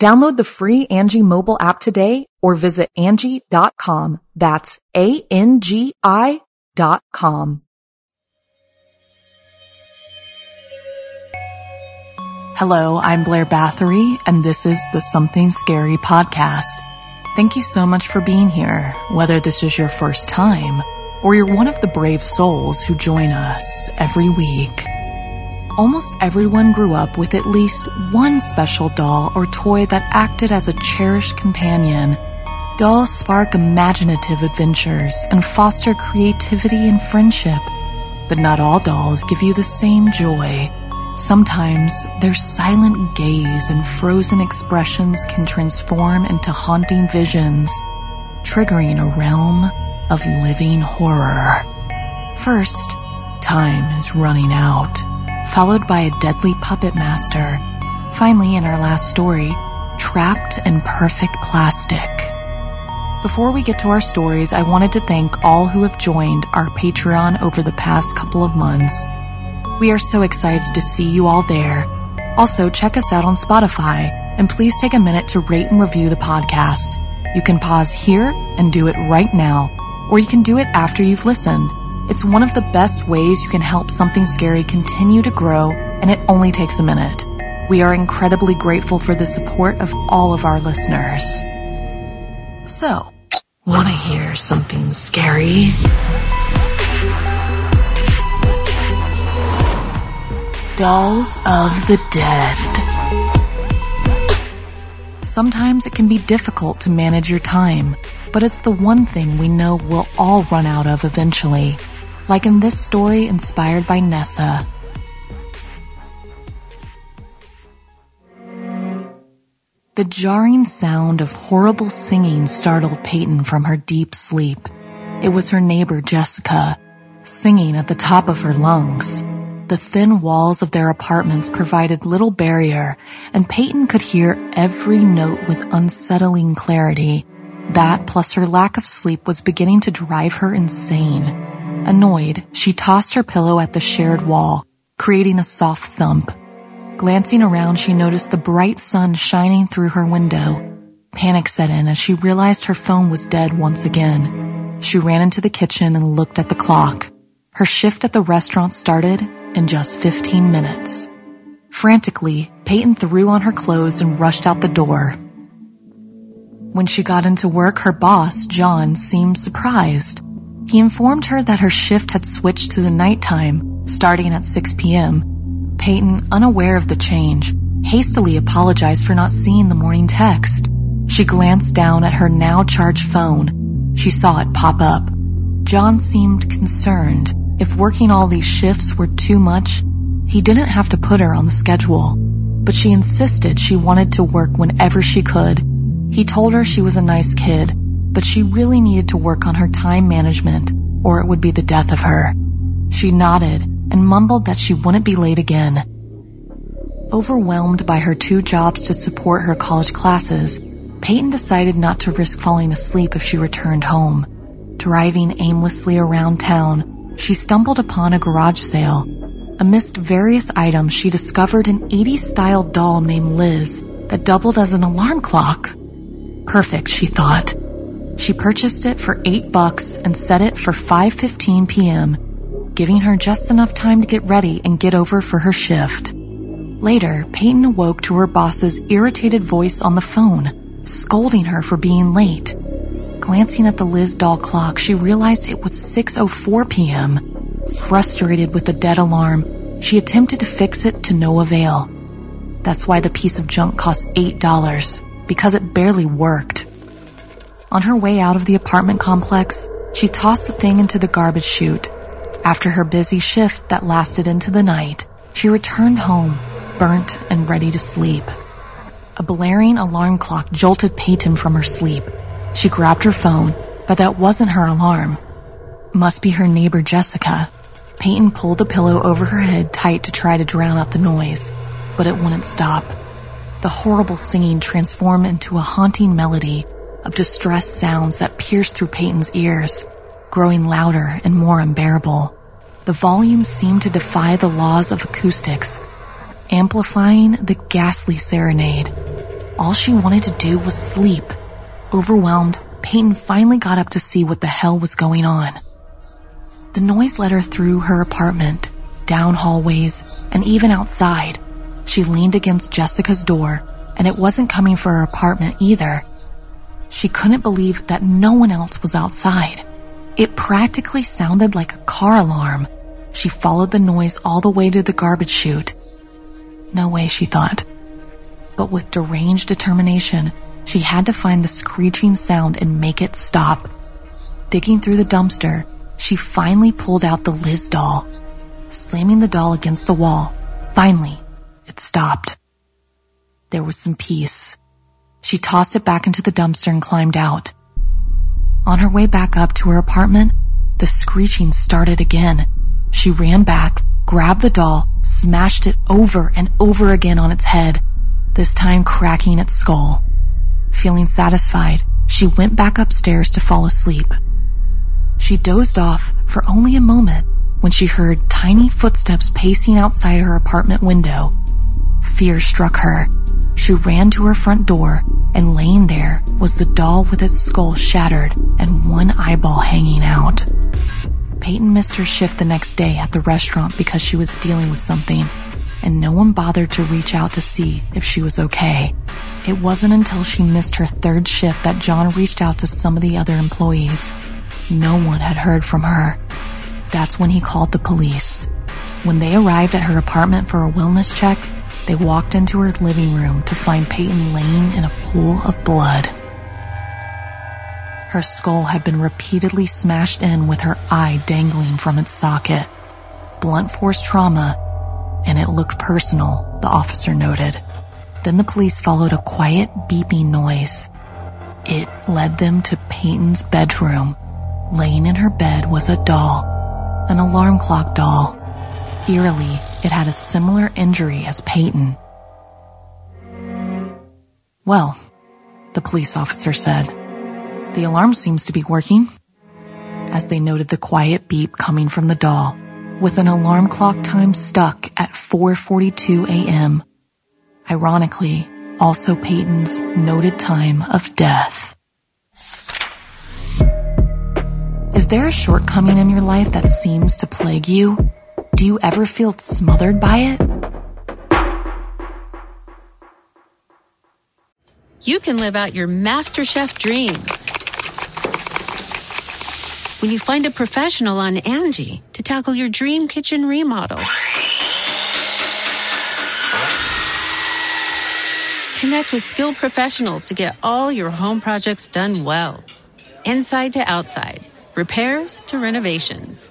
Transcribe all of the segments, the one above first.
Download the free Angie mobile app today or visit Angie.com. That's A-N-G-I dot com. Hello, I'm Blair Bathory and this is the Something Scary podcast. Thank you so much for being here, whether this is your first time or you're one of the brave souls who join us every week. Almost everyone grew up with at least one special doll or toy that acted as a cherished companion. Dolls spark imaginative adventures and foster creativity and friendship. But not all dolls give you the same joy. Sometimes their silent gaze and frozen expressions can transform into haunting visions, triggering a realm of living horror. First, time is running out followed by a deadly puppet master. Finally, in our last story, trapped in perfect plastic. Before we get to our stories, I wanted to thank all who have joined our Patreon over the past couple of months. We are so excited to see you all there. Also, check us out on Spotify and please take a minute to rate and review the podcast. You can pause here and do it right now, or you can do it after you've listened. It's one of the best ways you can help something scary continue to grow, and it only takes a minute. We are incredibly grateful for the support of all of our listeners. So, want to hear something scary? Dolls of the Dead. Sometimes it can be difficult to manage your time, but it's the one thing we know we'll all run out of eventually like in this story inspired by Nessa. The jarring sound of horrible singing startled Peyton from her deep sleep. It was her neighbor Jessica, singing at the top of her lungs. The thin walls of their apartments provided little barrier, and Peyton could hear every note with unsettling clarity. That plus her lack of sleep was beginning to drive her insane. Annoyed, she tossed her pillow at the shared wall, creating a soft thump. Glancing around, she noticed the bright sun shining through her window. Panic set in as she realized her phone was dead once again. She ran into the kitchen and looked at the clock. Her shift at the restaurant started in just 15 minutes. Frantically, Peyton threw on her clothes and rushed out the door. When she got into work, her boss, John, seemed surprised. He informed her that her shift had switched to the nighttime, starting at 6 p.m. Peyton, unaware of the change, hastily apologized for not seeing the morning text. She glanced down at her now charged phone. She saw it pop up. John seemed concerned. If working all these shifts were too much, he didn't have to put her on the schedule. But she insisted she wanted to work whenever she could. He told her she was a nice kid but she really needed to work on her time management or it would be the death of her. She nodded and mumbled that she wouldn't be late again. Overwhelmed by her two jobs to support her college classes, Peyton decided not to risk falling asleep if she returned home. Driving aimlessly around town, she stumbled upon a garage sale. Amidst various items, she discovered an 80s style doll named Liz that doubled as an alarm clock. Perfect, she thought. She purchased it for 8 bucks and set it for 5:15 p.m., giving her just enough time to get ready and get over for her shift. Later, Peyton awoke to her boss's irritated voice on the phone, scolding her for being late. Glancing at the Liz doll clock, she realized it was 6.04 p.m. Frustrated with the dead alarm, she attempted to fix it to no avail. That's why the piece of junk cost $8, because it barely worked. On her way out of the apartment complex, she tossed the thing into the garbage chute. After her busy shift that lasted into the night, she returned home burnt and ready to sleep. A blaring alarm clock jolted Peyton from her sleep. She grabbed her phone, but that wasn't her alarm. Must be her neighbor Jessica. Peyton pulled the pillow over her head tight to try to drown out the noise, but it wouldn't stop. The horrible singing transformed into a haunting melody of distressed sounds that pierced through Peyton's ears, growing louder and more unbearable. The volume seemed to defy the laws of acoustics amplifying the ghastly serenade. All she wanted to do was sleep. Overwhelmed, Peyton finally got up to see what the hell was going on. The noise led her through her apartment, down hallways, and even outside. She leaned against Jessica's door, and it wasn't coming from her apartment either. She couldn't believe that no one else was outside. It practically sounded like a car alarm. She followed the noise all the way to the garbage chute no way, she thought. But with deranged determination, she had to find the screeching sound and make it stop. Digging through the dumpster, she finally pulled out the Liz doll. Slamming the doll against the wall, finally, it stopped. There was some peace. She tossed it back into the dumpster and climbed out. On her way back up to her apartment, the screeching started again. She ran back, grabbed the doll, smashed it over and over again on its head, this time cracking its skull. Feeling satisfied, she went back upstairs to fall asleep. She dozed off for only a moment when she heard tiny footsteps pacing outside her apartment window. Fear struck her. She ran to her front door and laying there was the doll with its skull shattered and one eyeball hanging out. Peyton missed her shift the next day at the restaurant because she was dealing with something, and no one bothered to reach out to see if she was okay. It wasn't until she missed her third shift that John reached out to some of the other employees. No one had heard from her. That's when he called the police. When they arrived at her apartment for a wellness check, they walked into her living room to find Peyton laying in a pool of blood. Her skull had been repeatedly smashed in with her eye dangling from its socket. Blunt force trauma, and it looked personal, the officer noted. Then the police followed a quiet beeping noise. It led them to Peyton's bedroom. Laying in her bed was a doll, an alarm clock doll. Eerily, it had a similar injury as Peyton. Well, the police officer said, the alarm seems to be working. As they noted the quiet beep coming from the doll, with an alarm clock time stuck at 4.42 a.m. Ironically, also Peyton's noted time of death. Is there a shortcoming in your life that seems to plague you? Do you ever feel smothered by it? You can live out your MasterChef dream when you find a professional on Angie to tackle your dream kitchen remodel. Connect with skilled professionals to get all your home projects done well. Inside to outside, repairs to renovations.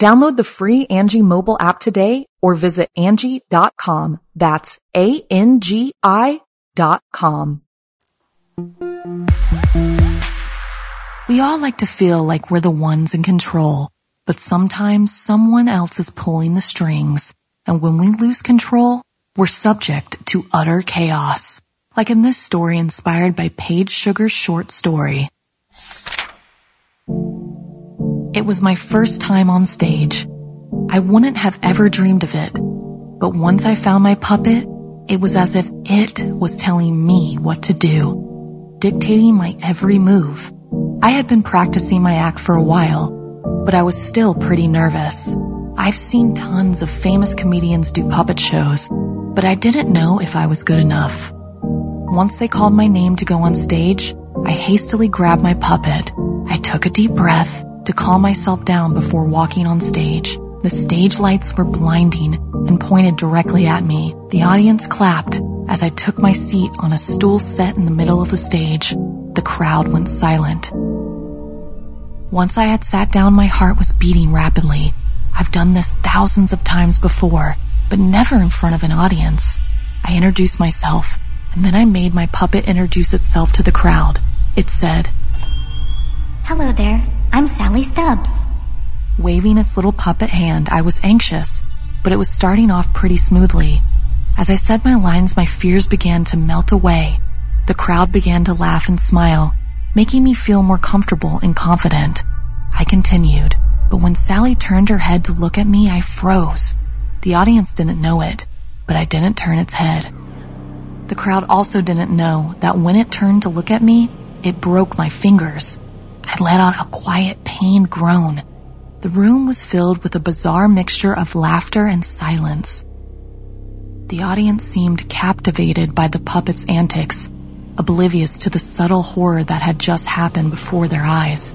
Download the free Angie mobile app today or visit Angie.com. That's A-N-G-I dot com. We all like to feel like we're the ones in control, but sometimes someone else is pulling the strings. And when we lose control, we're subject to utter chaos. Like in this story inspired by Paige Sugar's short story. It was my first time on stage. I wouldn't have ever dreamed of it. But once I found my puppet, it was as if it was telling me what to do, dictating my every move. I had been practicing my act for a while, but I was still pretty nervous. I've seen tons of famous comedians do puppet shows, but I didn't know if I was good enough. Once they called my name to go on stage, I hastily grabbed my puppet. I took a deep breath to calm myself down before walking on stage. The stage lights were blinding and pointed directly at me. The audience clapped as I took my seat on a stool set in the middle of the stage. The crowd went silent. Once I had sat down, my heart was beating rapidly. I've done this thousands of times before, but never in front of an audience. I introduced myself, and then I made my puppet introduce itself to the crowd. It said, Hello there, I'm Sally Stubbs. Waving its little puppet hand, I was anxious, but it was starting off pretty smoothly. As I said my lines, my fears began to melt away. The crowd began to laugh and smile, making me feel more comfortable and confident. I continued, but when Sally turned her head to look at me, I froze. The audience didn't know it, but I didn't turn its head. The crowd also didn't know that when it turned to look at me, it broke my fingers. I let out a quiet, pained groan. The room was filled with a bizarre mixture of laughter and silence. The audience seemed captivated by the puppet's antics, oblivious to the subtle horror that had just happened before their eyes.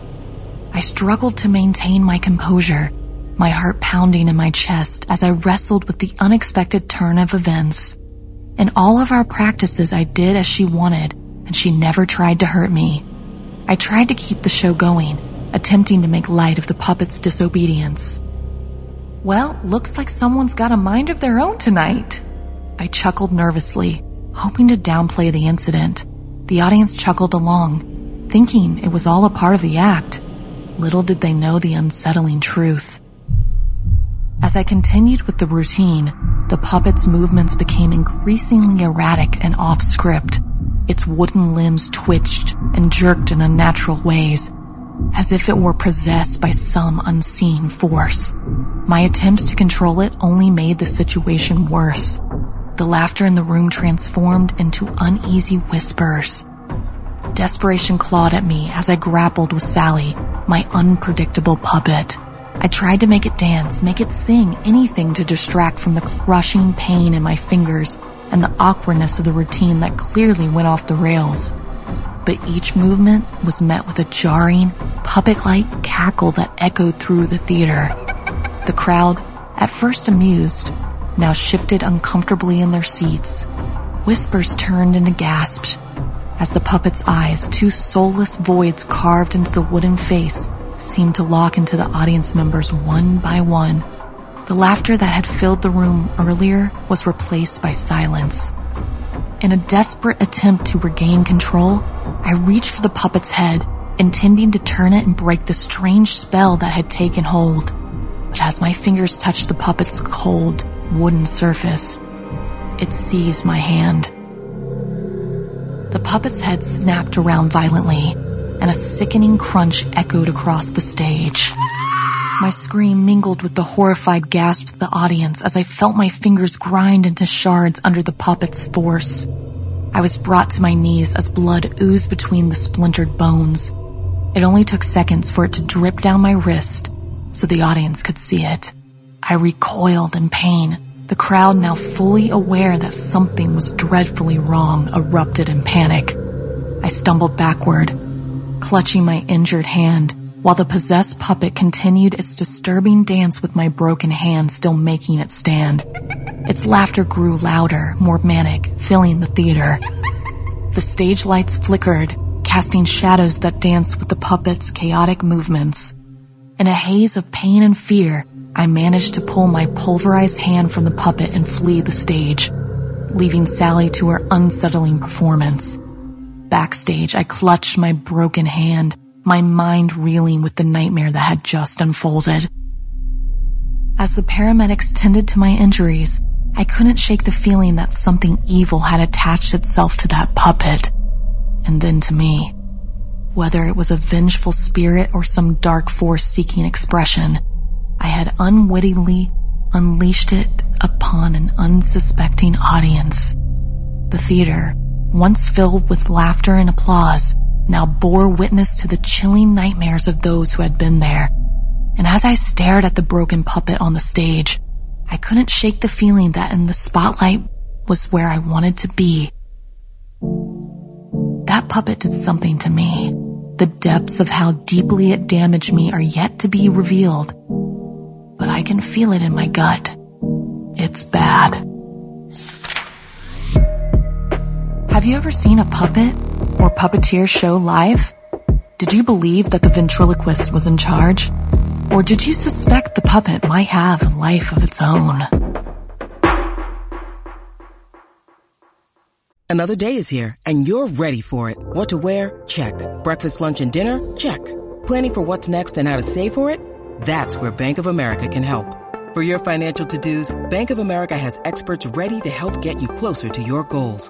I struggled to maintain my composure, my heart pounding in my chest as I wrestled with the unexpected turn of events. In all of our practices, I did as she wanted, and she never tried to hurt me. I tried to keep the show going, attempting to make light of the puppet's disobedience. Well, looks like someone's got a mind of their own tonight. I chuckled nervously, hoping to downplay the incident. The audience chuckled along, thinking it was all a part of the act. Little did they know the unsettling truth. As I continued with the routine, the puppet's movements became increasingly erratic and off script. Its wooden limbs twitched and jerked in unnatural ways, as if it were possessed by some unseen force. My attempts to control it only made the situation worse. The laughter in the room transformed into uneasy whispers. Desperation clawed at me as I grappled with Sally, my unpredictable puppet. I tried to make it dance, make it sing, anything to distract from the crushing pain in my fingers and the awkwardness of the routine that clearly went off the rails. But each movement was met with a jarring, puppet-like cackle that echoed through the theater. The crowd, at first amused, now shifted uncomfortably in their seats. Whispers turned into gasps. as the puppet's eyes, two soulless voids carved into the wooden face, seemed to lock into the audience members one by one. The laughter that had filled the room earlier was replaced by silence. In a desperate attempt to regain control, I reached for the puppet's head, intending to turn it and break the strange spell that had taken hold. But as my fingers touched the puppet's cold, wooden surface, it seized my hand. The puppet's head snapped around violently, and a sickening crunch echoed across the stage. My scream mingled with the horrified gasps of the audience as I felt my fingers grind into shards under the puppet's force. I was brought to my knees as blood oozed between the splintered bones. It only took seconds for it to drip down my wrist so the audience could see it. I recoiled in pain the crowd, now fully aware that something was dreadfully wrong, erupted in panic. I stumbled backward, clutching my injured hand, while the possessed puppet continued its disturbing dance with my broken hand still making it stand. Its laughter grew louder, more manic, filling the theater. The stage lights flickered, casting shadows that danced with the puppet's chaotic movements. In a haze of pain and fear, I managed to pull my pulverized hand from the puppet and flee the stage, leaving Sally to her unsettling performance. Backstage, I clutched my broken hand, my mind reeling with the nightmare that had just unfolded. As the paramedics tended to my injuries, I couldn't shake the feeling that something evil had attached itself to that puppet, and then to me. Whether it was a vengeful spirit or some dark force seeking expression, I had unwittingly unleashed it upon an unsuspecting audience. The theater, once filled with laughter and applause, now bore witness to the chilling nightmares of those who had been there. And as I stared at the broken puppet on the stage, I couldn't shake the feeling that in the spotlight was where I wanted to be. That puppet did something to me. The depths of how deeply it damaged me are yet to be revealed but I can feel it in my gut. It's bad. Have you ever seen a puppet or puppeteer show live? Did you believe that the ventriloquist was in charge? Or did you suspect the puppet might have a life of its own? Another day is here and you're ready for it. What to wear? Check. Breakfast, lunch, and dinner? Check. Planning for what's next and how to save for it? That's where Bank of America can help. For your financial to-dos, Bank of America has experts ready to help get you closer to your goals.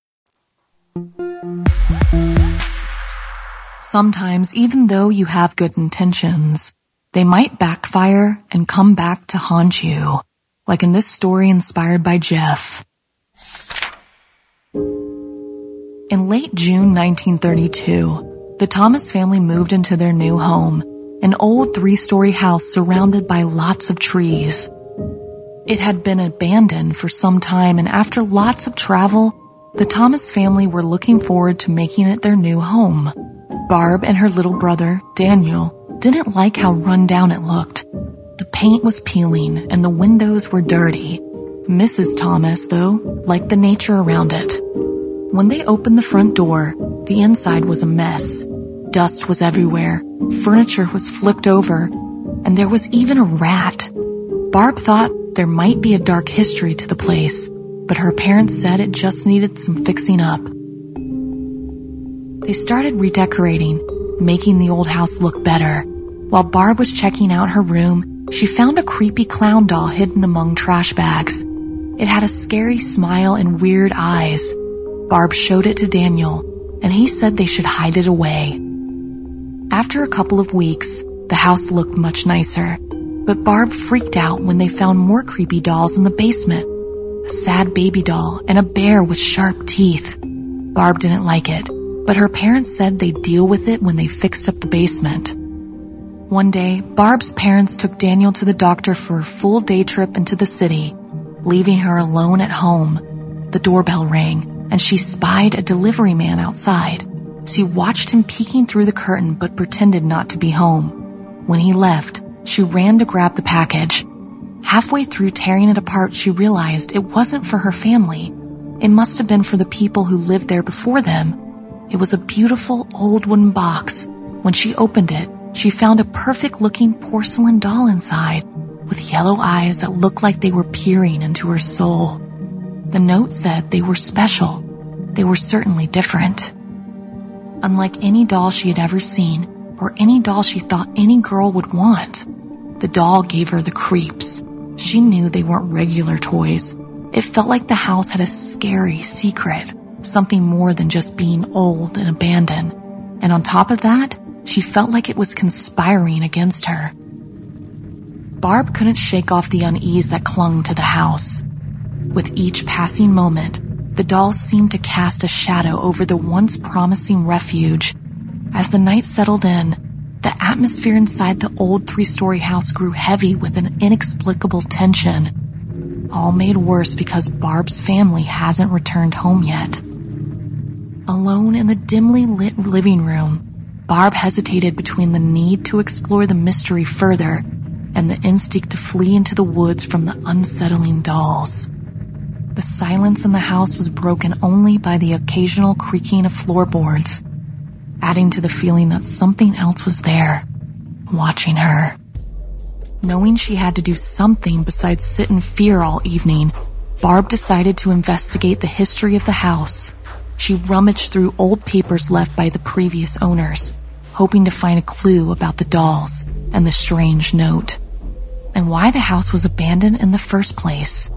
Sometimes, even though you have good intentions, they might backfire and come back to haunt you, like in this story inspired by Jeff. In late June 1932, the Thomas family moved into their new home, an old three-story house surrounded by lots of trees. It had been abandoned for some time and after lots of travel, the Thomas family were looking forward to making it their new home. Barb and her little brother, Daniel, didn't like how run down it looked. The paint was peeling and the windows were dirty. Mrs. Thomas, though, liked the nature around it. When they opened the front door, the inside was a mess. Dust was everywhere, furniture was flipped over, and there was even a rat. Barb thought there might be a dark history to the place, but her parents said it just needed some fixing up. They started redecorating, making the old house look better. While Barb was checking out her room, she found a creepy clown doll hidden among trash bags. It had a scary smile and weird eyes. Barb showed it to Daniel, and he said they should hide it away. After a couple of weeks, the house looked much nicer, but Barb freaked out when they found more creepy dolls in the basement. A sad baby doll and a bear with sharp teeth. Barb didn't like it, but her parents said they'd deal with it when they fixed up the basement. One day, Barb's parents took Daniel to the doctor for a full day trip into the city, leaving her alone at home. The doorbell rang, and she spied a delivery man outside. She watched him peeking through the curtain but pretended not to be home. When he left, she ran to grab the package. Halfway through tearing it apart, she realized it wasn't for her family. It must have been for the people who lived there before them. It was a beautiful old wooden box. When she opened it, she found a perfect looking porcelain doll inside with yellow eyes that looked like they were peering into her soul. The note said they were special. They were certainly different. Unlike any doll she had ever seen, or any doll she thought any girl would want, the doll gave her the creeps. She knew they weren't regular toys. It felt like the house had a scary secret, something more than just being old and abandoned. And on top of that, she felt like it was conspiring against her. Barb couldn't shake off the unease that clung to the house. With each passing moment, the dolls seemed to cast a shadow over the once promising refuge. As the night settled in, the atmosphere inside the old three-story house grew heavy with an inexplicable tension. All made worse because Barb's family hasn't returned home yet. Alone in the dimly lit living room, Barb hesitated between the need to explore the mystery further and the instinct to flee into the woods from the unsettling dolls. The silence in the house was broken only by the occasional creaking of floorboards, adding to the feeling that something else was there, watching her. Knowing she had to do something besides sit in fear all evening, Barb decided to investigate the history of the house. She rummaged through old papers left by the previous owners, hoping to find a clue about the dolls and the strange note, and why the house was abandoned in the first place.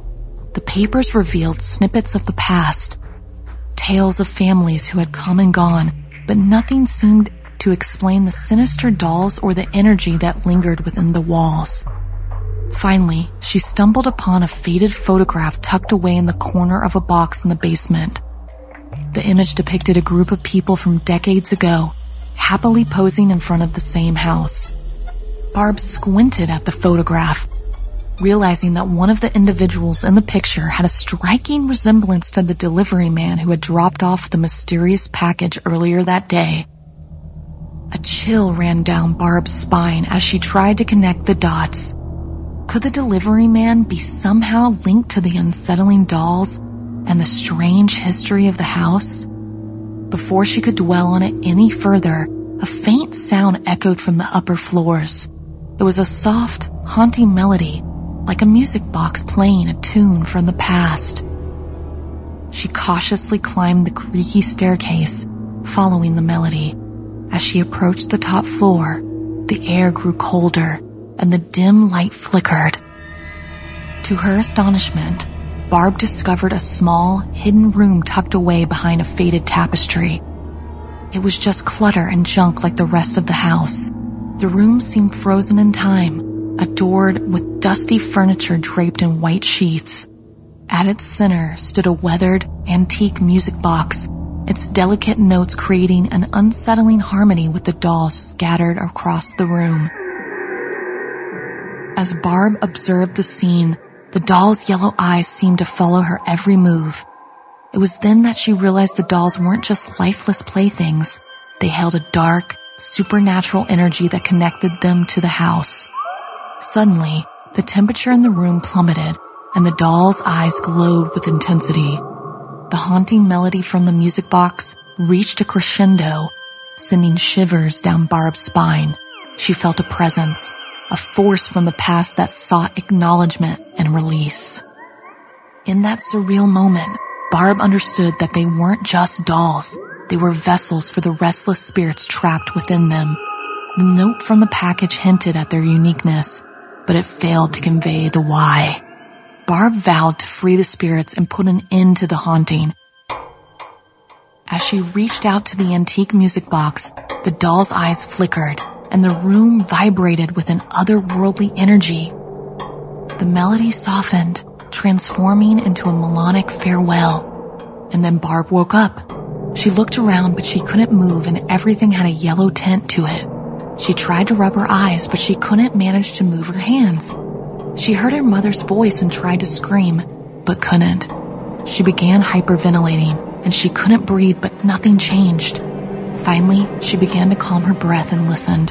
The papers revealed snippets of the past, tales of families who had come and gone, but nothing seemed to explain the sinister dolls or the energy that lingered within the walls. Finally, she stumbled upon a faded photograph tucked away in the corner of a box in the basement. The image depicted a group of people from decades ago, happily posing in front of the same house. Barb squinted at the photograph, realizing that one of the individuals in the picture had a striking resemblance to the delivery man who had dropped off the mysterious package earlier that day. A chill ran down Barb's spine as she tried to connect the dots. Could the delivery man be somehow linked to the unsettling dolls and the strange history of the house? Before she could dwell on it any further, a faint sound echoed from the upper floors. It was a soft, haunting melody, like a music box playing a tune from the past. She cautiously climbed the creaky staircase, following the melody. As she approached the top floor, the air grew colder and the dim light flickered. To her astonishment, Barb discovered a small, hidden room tucked away behind a faded tapestry. It was just clutter and junk like the rest of the house. The room seemed frozen in time, adored with dusty furniture draped in white sheets. At its center stood a weathered, antique music box, its delicate notes creating an unsettling harmony with the dolls scattered across the room. As Barb observed the scene, the doll's yellow eyes seemed to follow her every move. It was then that she realized the dolls weren't just lifeless playthings. They held a dark, supernatural energy that connected them to the house. Suddenly, the temperature in the room plummeted and the doll's eyes glowed with intensity. The haunting melody from the music box reached a crescendo, sending shivers down Barb's spine. She felt a presence, a force from the past that sought acknowledgement and release. In that surreal moment, Barb understood that they weren't just dolls. They were vessels for the restless spirits trapped within them. The note from the package hinted at their uniqueness, but it failed to convey the why. Barb vowed to free the spirits and put an end to the haunting. As she reached out to the antique music box, the doll's eyes flickered and the room vibrated with an otherworldly energy. The melody softened, transforming into a melodic farewell. And then Barb woke up. She looked around, but she couldn't move and everything had a yellow tint to it. She tried to rub her eyes, but she couldn't manage to move her hands. She heard her mother's voice and tried to scream, but couldn't. She began hyperventilating and she couldn't breathe, but nothing changed. Finally, she began to calm her breath and listened.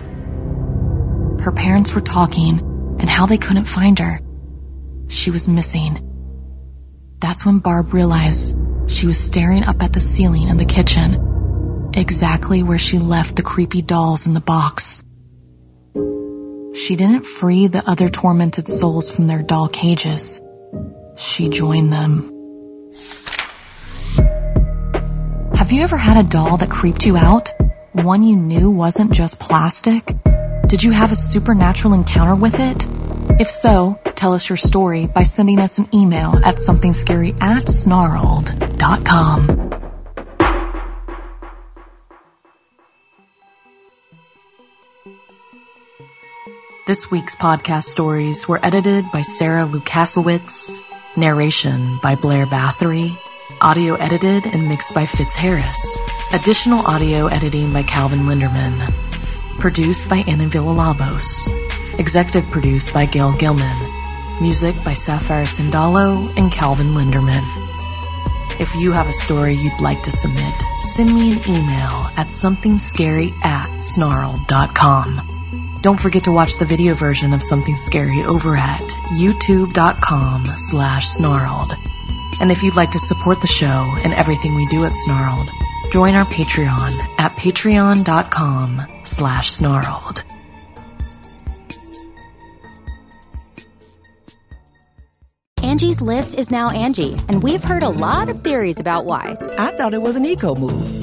Her parents were talking and how they couldn't find her. She was missing. That's when Barb realized she was staring up at the ceiling in the kitchen, exactly where she left the creepy dolls in the box. She didn't free the other tormented souls from their doll cages. She joined them. Have you ever had a doll that creeped you out? One you knew wasn't just plastic? Did you have a supernatural encounter with it? If so, tell us your story by sending us an email at somethingscary at snarled.com. This week's podcast stories were edited by Sarah Lukasiewicz, narration by Blair Bathory, audio edited and mixed by Fitz Harris, additional audio editing by Calvin Linderman, produced by Anna Villalobos, executive produced by Gail Gilman, music by Sapphire Sindalo and Calvin Linderman. If you have a story you'd like to submit, send me an email at somethingscary at snarled.com. Don't forget to watch the video version of Something Scary over at youtube.com slash snarled. And if you'd like to support the show and everything we do at Snarled, join our Patreon at patreon.com slash snarled. Angie's list is now Angie, and we've heard a lot of theories about why. I thought it was an eco move.